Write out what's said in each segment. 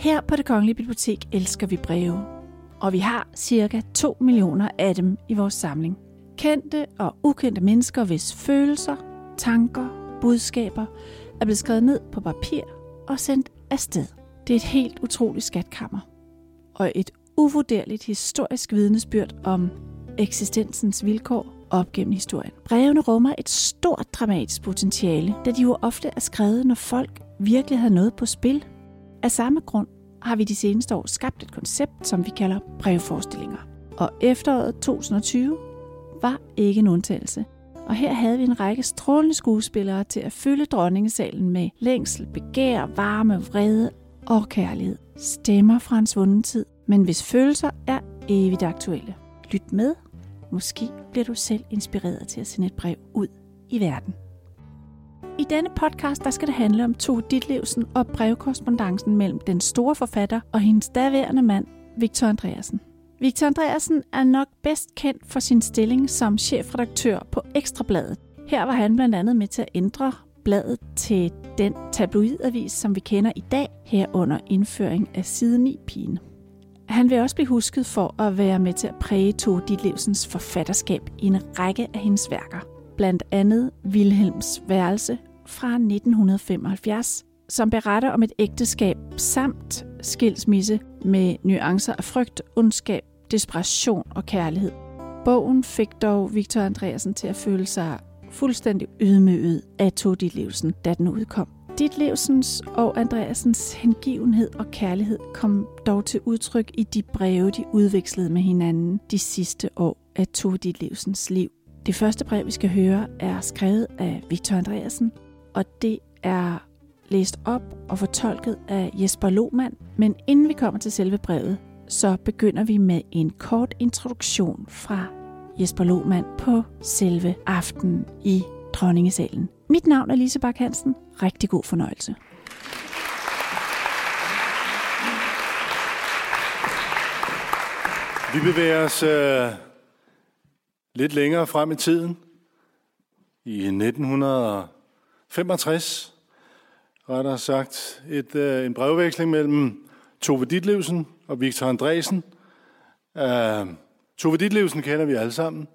Her på det Kongelige Bibliotek elsker vi breve, og vi har cirka 2 millioner af dem i vores samling. Kendte og ukendte mennesker, hvis følelser, tanker, budskaber er blevet skrevet ned på papir og sendt afsted. Det er et helt utroligt skatkammer, og et uvurderligt historisk vidnesbyrd om eksistensens vilkår op gennem historien. Brevene rummer et stort dramatisk potentiale, da de jo ofte er skrevet, når folk virkelig havde noget på spil. Af samme grund har vi de seneste år skabt et koncept, som vi kalder brevforestillinger. Og efteråret 2020 var ikke en undtagelse. Og her havde vi en række strålende skuespillere til at fylde dronningesalen med længsel, begær, varme, vrede og kærlighed. Stemmer fra en svunden tid, men hvis følelser er evigt aktuelle. Lyt med. Måske bliver du selv inspireret til at sende et brev ud i verden. I denne podcast der skal det handle om Tove Ditlevsen og brevkorrespondancen mellem den store forfatter og hendes daværende mand, Victor Andreasen. Victor Andreasen er nok bedst kendt for sin stilling som chefredaktør på Ekstrabladet. Her var han blandt andet med til at ændre bladet til den tabloidavis, som vi kender i dag, herunder indføring af side 9 pigen. Han vil også blive husket for at være med til at præge Tove Ditlevsens forfatterskab i en række af hendes værker. Blandt andet Wilhelms værelse fra 1975, som beretter om et ægteskab samt skilsmisse med nuancer af frygt, ondskab, desperation og kærlighed. Bogen fik dog Victor Andreasen til at føle sig fuldstændig ydmyget af Tove Livsen, da den udkom. Dit Livsens og Andreasens hengivenhed og kærlighed kom dog til udtryk i de breve, de udvekslede med hinanden de sidste år af Tove Livsens liv. Det første brev, vi skal høre, er skrevet af Victor Andreasen, og det er læst op og fortolket af Jesper Lohmann. Men inden vi kommer til selve brevet, så begynder vi med en kort introduktion fra Jesper Lohmann på selve aftenen i Dronningesalen. Mit navn er Lise Bak Hansen. Rigtig god fornøjelse. Vi bevæger os øh, lidt længere frem i tiden. I 1900 65, rettere sagt, et, øh, en brevveksling mellem Tove Ditlevsen og Victor Andresen. Øh, Tove Ditlevsen kender vi alle sammen,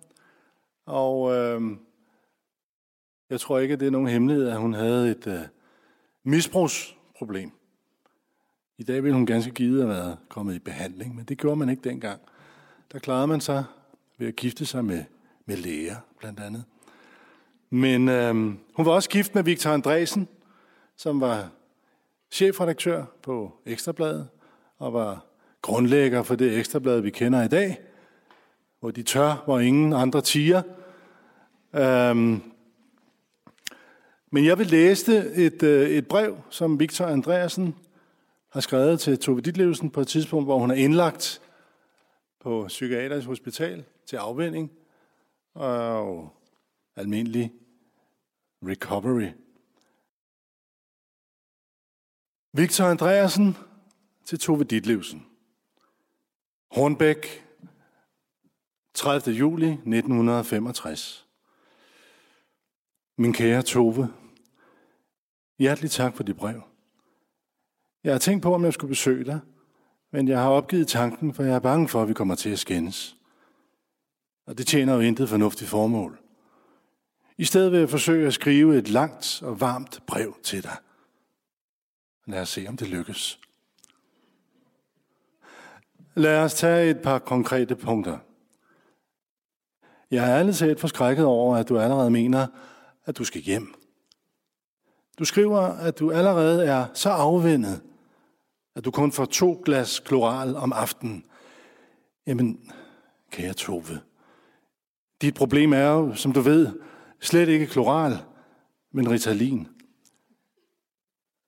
og øh, jeg tror ikke, at det er nogen hemmelighed, at hun havde et øh, misbrugsproblem. I dag ville hun ganske givet have været kommet i behandling, men det gjorde man ikke dengang. Der klarede man sig ved at gifte sig med, med læger, blandt andet. Men øh, hun var også gift med Victor Andresen, som var chefredaktør på Ekstrabladet, og var grundlægger for det Ekstrablad, vi kender i dag, hvor de tør, hvor ingen andre tiger. Øhm, men jeg vil læse et, øh, et brev, som Victor Andreasen har skrevet til Tove Ditlevsen på et tidspunkt, hvor hun er indlagt på Psykiatrisk Hospital til afvending og almindelig recovery. Victor Andreasen til Tove Ditlevsen. Hornbæk, 30. juli 1965. Min kære Tove, hjertelig tak for dit brev. Jeg har tænkt på, om jeg skulle besøge dig, men jeg har opgivet tanken, for jeg er bange for, at vi kommer til at skændes. Og det tjener jo intet fornuftigt formål. I stedet vil jeg forsøge at skrive et langt og varmt brev til dig. Lad os se, om det lykkes. Lad os tage et par konkrete punkter. Jeg er ærligt set forskrækket over, at du allerede mener, at du skal hjem. Du skriver, at du allerede er så afvendet, at du kun får to glas kloral om aftenen. Jamen, kære Tove, dit problem er jo, som du ved, slet ikke kloral, men Ritalin.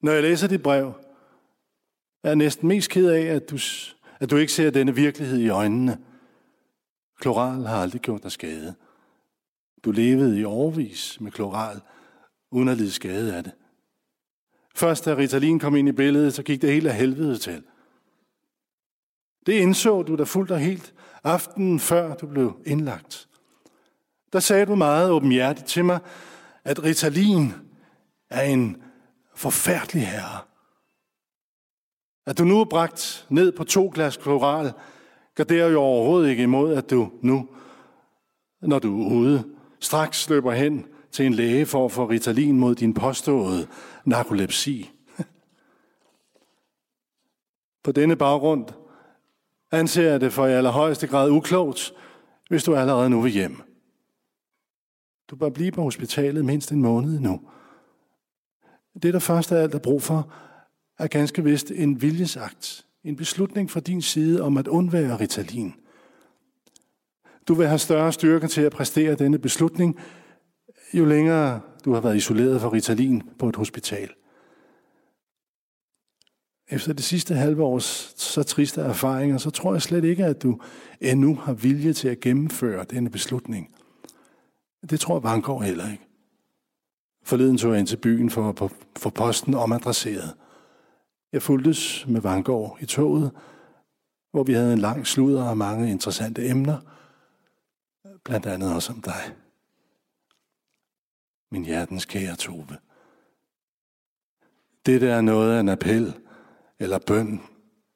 Når jeg læser dit brev, er jeg næsten mest ked af, at du, at du ikke ser denne virkelighed i øjnene. Kloral har aldrig gjort dig skade. Du levede i overvis med kloral, uden at lide skade af det. Først da Ritalin kom ind i billedet, så gik det helt af helvede til. Det indså du da fuldt og helt aftenen før du blev indlagt. Der sagde du meget åbenhjertigt til mig, at Ritalin er en forfærdelig herre. At du nu er bragt ned på to glas kloral, garderer jo overhovedet ikke imod, at du nu, når du er ude, straks løber hen til en læge for at få Ritalin mod din påståede narkolepsi. På denne baggrund anser jeg det for i allerhøjeste grad uklogt, hvis du allerede nu vil hjem. Du bør blive på hospitalet mindst en måned nu. Det, der først af alt er brug for, er ganske vist en viljesagt. En beslutning fra din side om at undvære Ritalin. Du vil have større styrke til at præstere denne beslutning, jo længere du har været isoleret fra Ritalin på et hospital. Efter det sidste halve års så triste erfaringer, så tror jeg slet ikke, at du endnu har vilje til at gennemføre denne beslutning. Det tror Vangård heller ikke. Forleden tog jeg ind til byen for at få posten omadresseret. Jeg fuldtes med Vangård i toget, hvor vi havde en lang sludder og mange interessante emner, blandt andet også om dig. Min hjertens kære Tove. Det der er noget af en appel, eller bøn,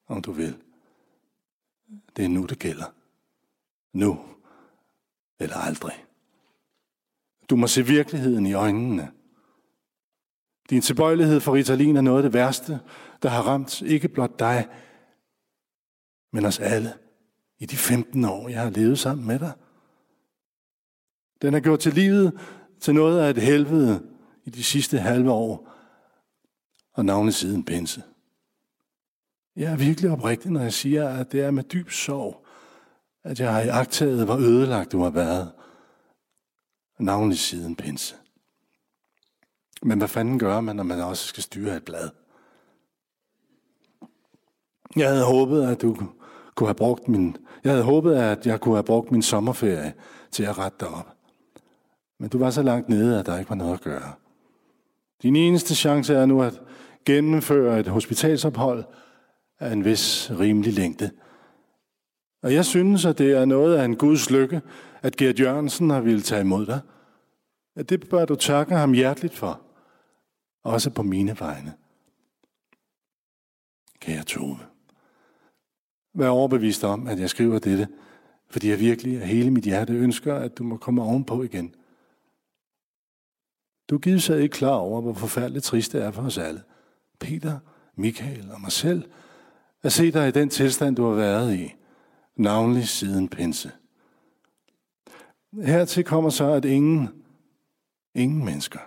om du vil. Det er nu, det gælder. Nu eller aldrig. Du må se virkeligheden i øjnene. Din tilbøjelighed for Ritalin er noget af det værste, der har ramt ikke blot dig, men os alle i de 15 år, jeg har levet sammen med dig. Den har gjort til livet til noget af et helvede i de sidste halve år, og navnet siden Bense. Jeg er virkelig oprigtig, når jeg siger, at det er med dyb sorg, at jeg har iagtaget, hvor ødelagt du har været, navnlig siden pinse. Men hvad fanden gør man, når man også skal styre et blad? Jeg havde håbet, at du kunne have brugt min, jeg havde håbet, at jeg kunne have brugt min sommerferie til at rette dig op. Men du var så langt nede, at der ikke var noget at gøre. Din eneste chance er nu at gennemføre et hospitalsophold af en vis rimelig længde. Og jeg synes, at det er noget af en Guds lykke, at Gert Jørgensen har ville tage imod dig. At det bør du takke ham hjerteligt for. Også på mine vegne. Kære Tove. Vær overbevist om, at jeg skriver dette, fordi jeg virkelig af hele mit hjerte ønsker, at du må komme ovenpå igen. Du er givet sig ikke klar over, hvor forfærdeligt trist det er for os alle. Peter, Michael og mig selv, at se dig i den tilstand, du har været i, navnlig siden pinse. Hertil kommer så, at ingen, ingen mennesker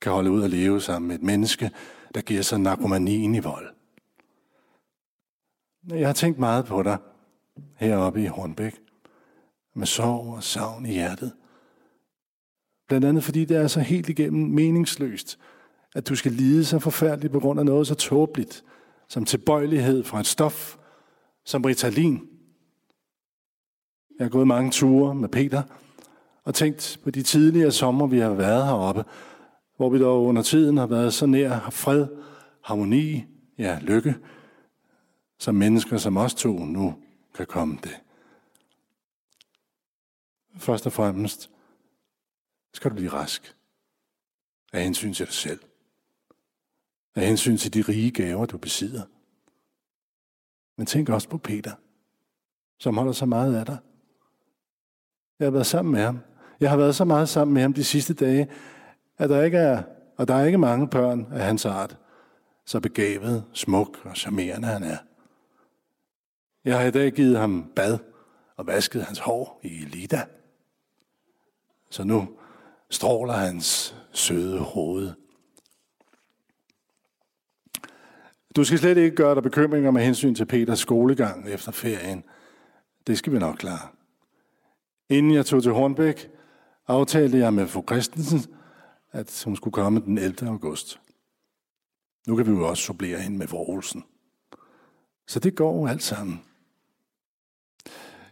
kan holde ud at leve sammen med et menneske, der giver sig narkomanien i vold. Jeg har tænkt meget på dig heroppe i Hornbæk, med sorg og savn i hjertet. Blandt andet fordi det er så helt igennem meningsløst, at du skal lide så forfærdeligt på grund af noget så tåbeligt, som tilbøjelighed fra et stof som Ritalin. Jeg har gået mange ture med Peter og tænkt på de tidligere sommer, vi har været heroppe, hvor vi dog under tiden har været så nær fred, harmoni, ja, lykke, som mennesker som os to nu kan komme det. Først og fremmest skal du blive rask. Af hensyn til dig selv. Af hensyn til de rige gaver, du besidder. Men tænk også på Peter, som holder så meget af dig. Jeg har været sammen med ham. Jeg har været så meget sammen med ham de sidste dage, at der ikke er, og der er ikke mange børn af hans art, så begavet, smuk og charmerende han er. Jeg har i dag givet ham bad og vasket hans hår i Lida. Så nu stråler hans søde hoved. Du skal slet ikke gøre dig bekymringer med hensyn til Peters skolegang efter ferien. Det skal vi nok klare. Inden jeg tog til Hornbæk, aftalte jeg med fru Christensen, at hun skulle komme den 11. august. Nu kan vi jo også supplere hende med forholdelsen. Olsen. Så det går alt sammen.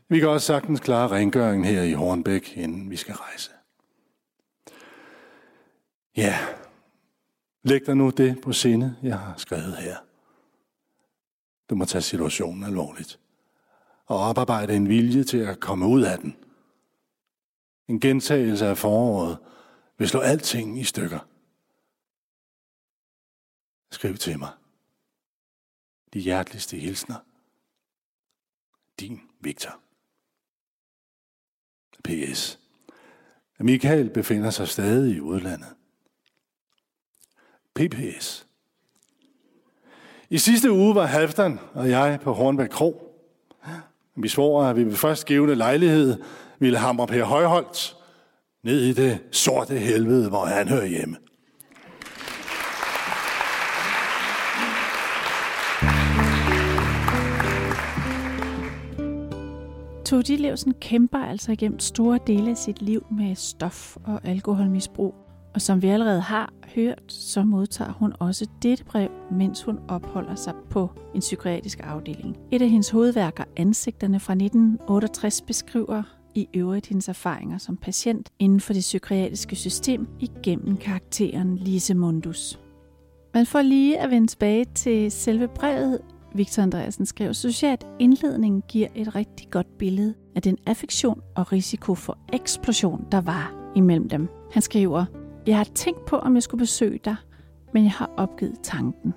Vi kan også sagtens klare rengøringen her i Hornbæk, inden vi skal rejse. Ja, læg dig nu det på sinde, jeg har skrevet her. Du må tage situationen alvorligt og oparbejde en vilje til at komme ud af den. En gentagelse af foråret vil slå alting i stykker. Skriv til mig. De hjerteligste hilsner. Din Victor. P.S. Michael befinder sig stadig i udlandet. PPS. I sidste uge var Halvdan og jeg på Hornbæk Kro. Vi svor, at vi ved først givende lejlighed ville hamre Per Højholdt ned i det sorte helvede, hvor han hører hjemme. Tove Levsen kæmper altså igennem store dele af sit liv med stof- og alkoholmisbrug. Og som vi allerede har hørt, så modtager hun også dette brev, mens hun opholder sig på en psykiatrisk afdeling. Et af hendes hovedværker, Ansigterne fra 1968, beskriver i øvrigt hendes erfaringer som patient inden for det psykiatriske system igennem karakteren Lise Mundus. Man får lige at vende tilbage til selve brevet, Victor Andreasen skrev, synes jeg, at indledningen giver et rigtig godt billede af den affektion og risiko for eksplosion, der var imellem dem. Han skriver, jeg har tænkt på, om jeg skulle besøge dig, men jeg har opgivet tanken.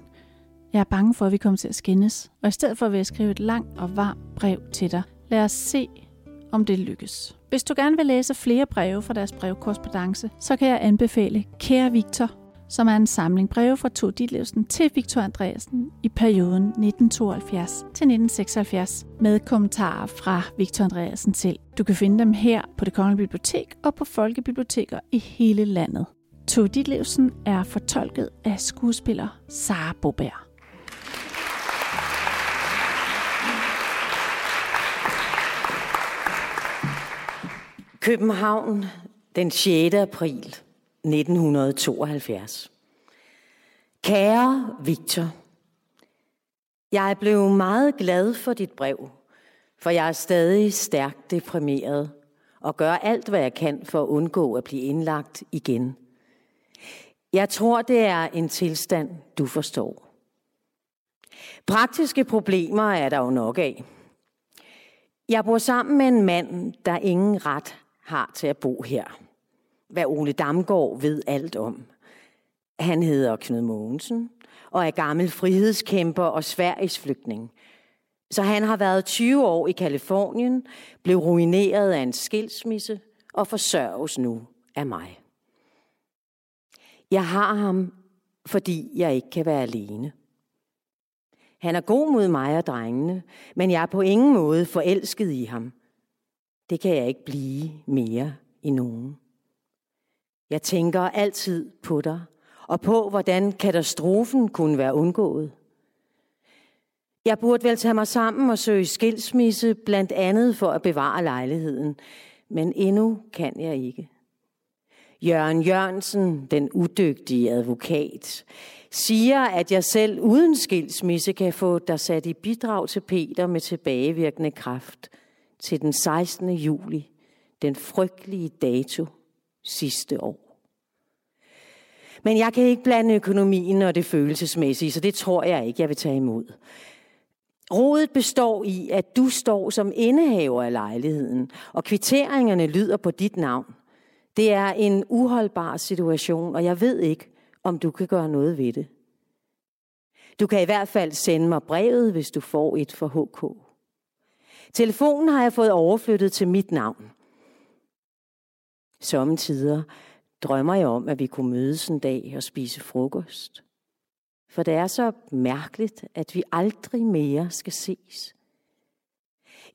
Jeg er bange for, at vi kommer til at skændes, og i stedet for vil jeg skrive et langt og varmt brev til dig. Lad os se, om det lykkes. Hvis du gerne vil læse flere breve fra deres brevkorrespondence, så kan jeg anbefale Kære Victor, som er en samling breve fra Tove Ditlevsen til Victor Andreasen i perioden 1972 til 1976 med kommentarer fra Victor Andreasen selv. Du kan finde dem her på det Kongelige Bibliotek og på folkebiblioteker i hele landet. Tove Ditlevsen er fortolket af skuespiller Sara Boberg. København den 6. april 1972. Kære Victor, jeg er blevet meget glad for dit brev, for jeg er stadig stærkt deprimeret og gør alt, hvad jeg kan for at undgå at blive indlagt igen. Jeg tror, det er en tilstand, du forstår. Praktiske problemer er der jo nok af. Jeg bor sammen med en mand, der ingen ret har til at bo her. Hvad Ole Damgaard ved alt om. Han hedder Knud Mogensen og er gammel frihedskæmper og Sveriges flygtning. Så han har været 20 år i Kalifornien, blev ruineret af en skilsmisse og forsørges nu af mig. Jeg har ham, fordi jeg ikke kan være alene. Han er god mod mig og drengene, men jeg er på ingen måde forelsket i ham. Det kan jeg ikke blive mere i nogen. Jeg tænker altid på dig, og på, hvordan katastrofen kunne være undgået. Jeg burde vel tage mig sammen og søge skilsmisse, blandt andet for at bevare lejligheden, men endnu kan jeg ikke. Jørgen Jørgensen, den udygtige advokat, siger, at jeg selv uden skilsmisse kan få dig sat i bidrag til Peter med tilbagevirkende kraft til den 16. juli, den frygtelige dato sidste år. Men jeg kan ikke blande økonomien og det følelsesmæssige, så det tror jeg ikke, jeg vil tage imod. Rådet består i, at du står som indehaver af lejligheden, og kvitteringerne lyder på dit navn. Det er en uholdbar situation, og jeg ved ikke, om du kan gøre noget ved det. Du kan i hvert fald sende mig brevet, hvis du får et for HK. Telefonen har jeg fået overflyttet til mit navn. Sommetider drømmer jeg om, at vi kunne mødes en dag og spise frokost. For det er så mærkeligt, at vi aldrig mere skal ses.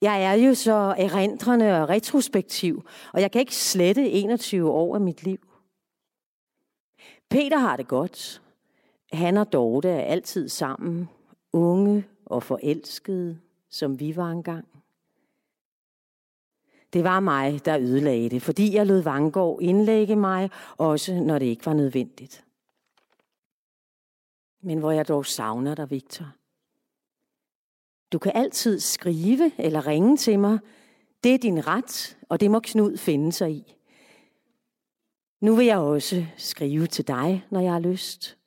Jeg er jo så erindrende og retrospektiv, og jeg kan ikke slette 21 år af mit liv. Peter har det godt. Han og Dorte er altid sammen, unge og forelskede, som vi var engang. Det var mig, der ødelagde det, fordi jeg lod Vangård indlægge mig, også når det ikke var nødvendigt. Men hvor jeg dog savner dig, Victor. Du kan altid skrive eller ringe til mig. Det er din ret, og det må Knud finde sig i. Nu vil jeg også skrive til dig, når jeg har lyst.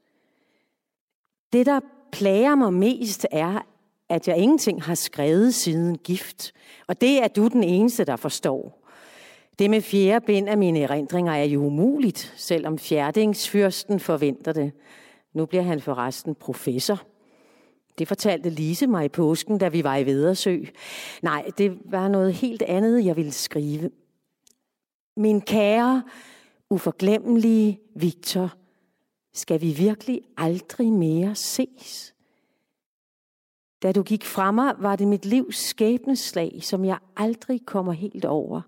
Det, der plager mig mest, er, at jeg ingenting har skrevet siden gift. Og det er du den eneste, der forstår. Det med fjerde bind af mine erindringer er jo umuligt, selvom fjerdingsfyrsten forventer det. Nu bliver han forresten professor. Det fortalte Lise mig i påsken, da vi var i Vedersø. Nej, det var noget helt andet, jeg ville skrive. Min kære, uforglemmelige Victor, skal vi virkelig aldrig mere ses? Da du gik fra mig, var det mit livs skæbneslag, som jeg aldrig kommer helt over.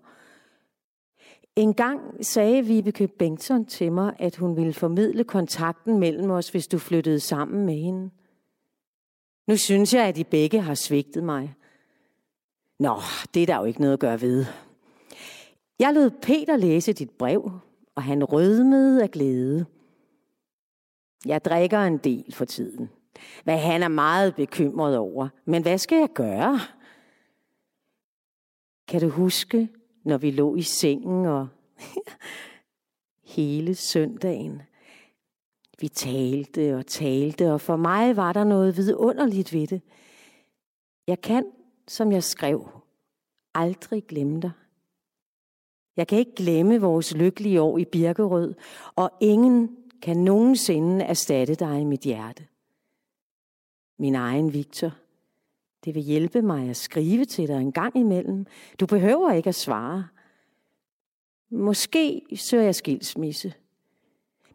En gang sagde Vibeke Bengtsson til mig, at hun ville formidle kontakten mellem os, hvis du flyttede sammen med hende. Nu synes jeg, at I begge har svigtet mig. Nå, det er der jo ikke noget at gøre ved. Jeg lod Peter læse dit brev, og han rødmede af glæde. Jeg drikker en del for tiden, hvad han er meget bekymret over. Men hvad skal jeg gøre? Kan du huske, når vi lå i sengen og hele søndagen? Vi talte og talte, og for mig var der noget vidunderligt ved det. Jeg kan, som jeg skrev, aldrig glemme dig. Jeg kan ikke glemme vores lykkelige år i Birkerød, og ingen kan nogensinde erstatte dig i mit hjerte. Min egen Victor, det vil hjælpe mig at skrive til dig en gang imellem. Du behøver ikke at svare. Måske søger jeg skilsmisse.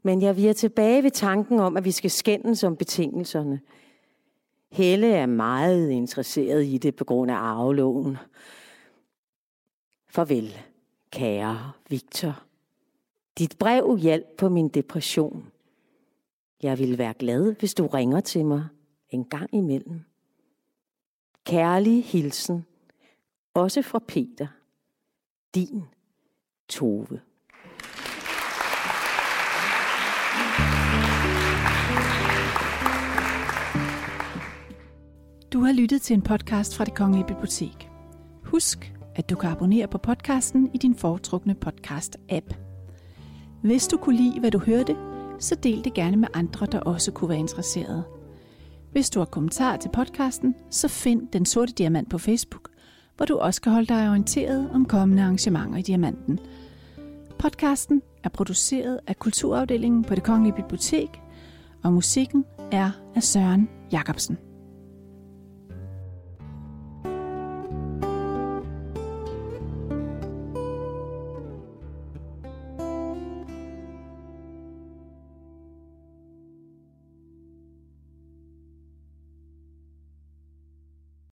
Men jeg vil tilbage ved tanken om, at vi skal skændes om betingelserne. Helle er meget interesseret i det på grund af arveloven. Farvel, kære Victor. Dit brev hjalp på min depression. Jeg ville være glad, hvis du ringer til mig en gang imellem. Kærlig hilsen, også fra Peter. Din Tove. Du har lyttet til en podcast fra det Kongelige Bibliotek. Husk, at du kan abonnere på podcasten i din foretrukne podcast-app. Hvis du kunne lide, hvad du hørte, så del det gerne med andre, der også kunne være interesserede. Hvis du har kommentarer til podcasten, så find Den Sorte Diamant på Facebook, hvor du også kan holde dig orienteret om kommende arrangementer i Diamanten. Podcasten er produceret af Kulturafdelingen på det Kongelige Bibliotek, og musikken er af Søren Jacobsen.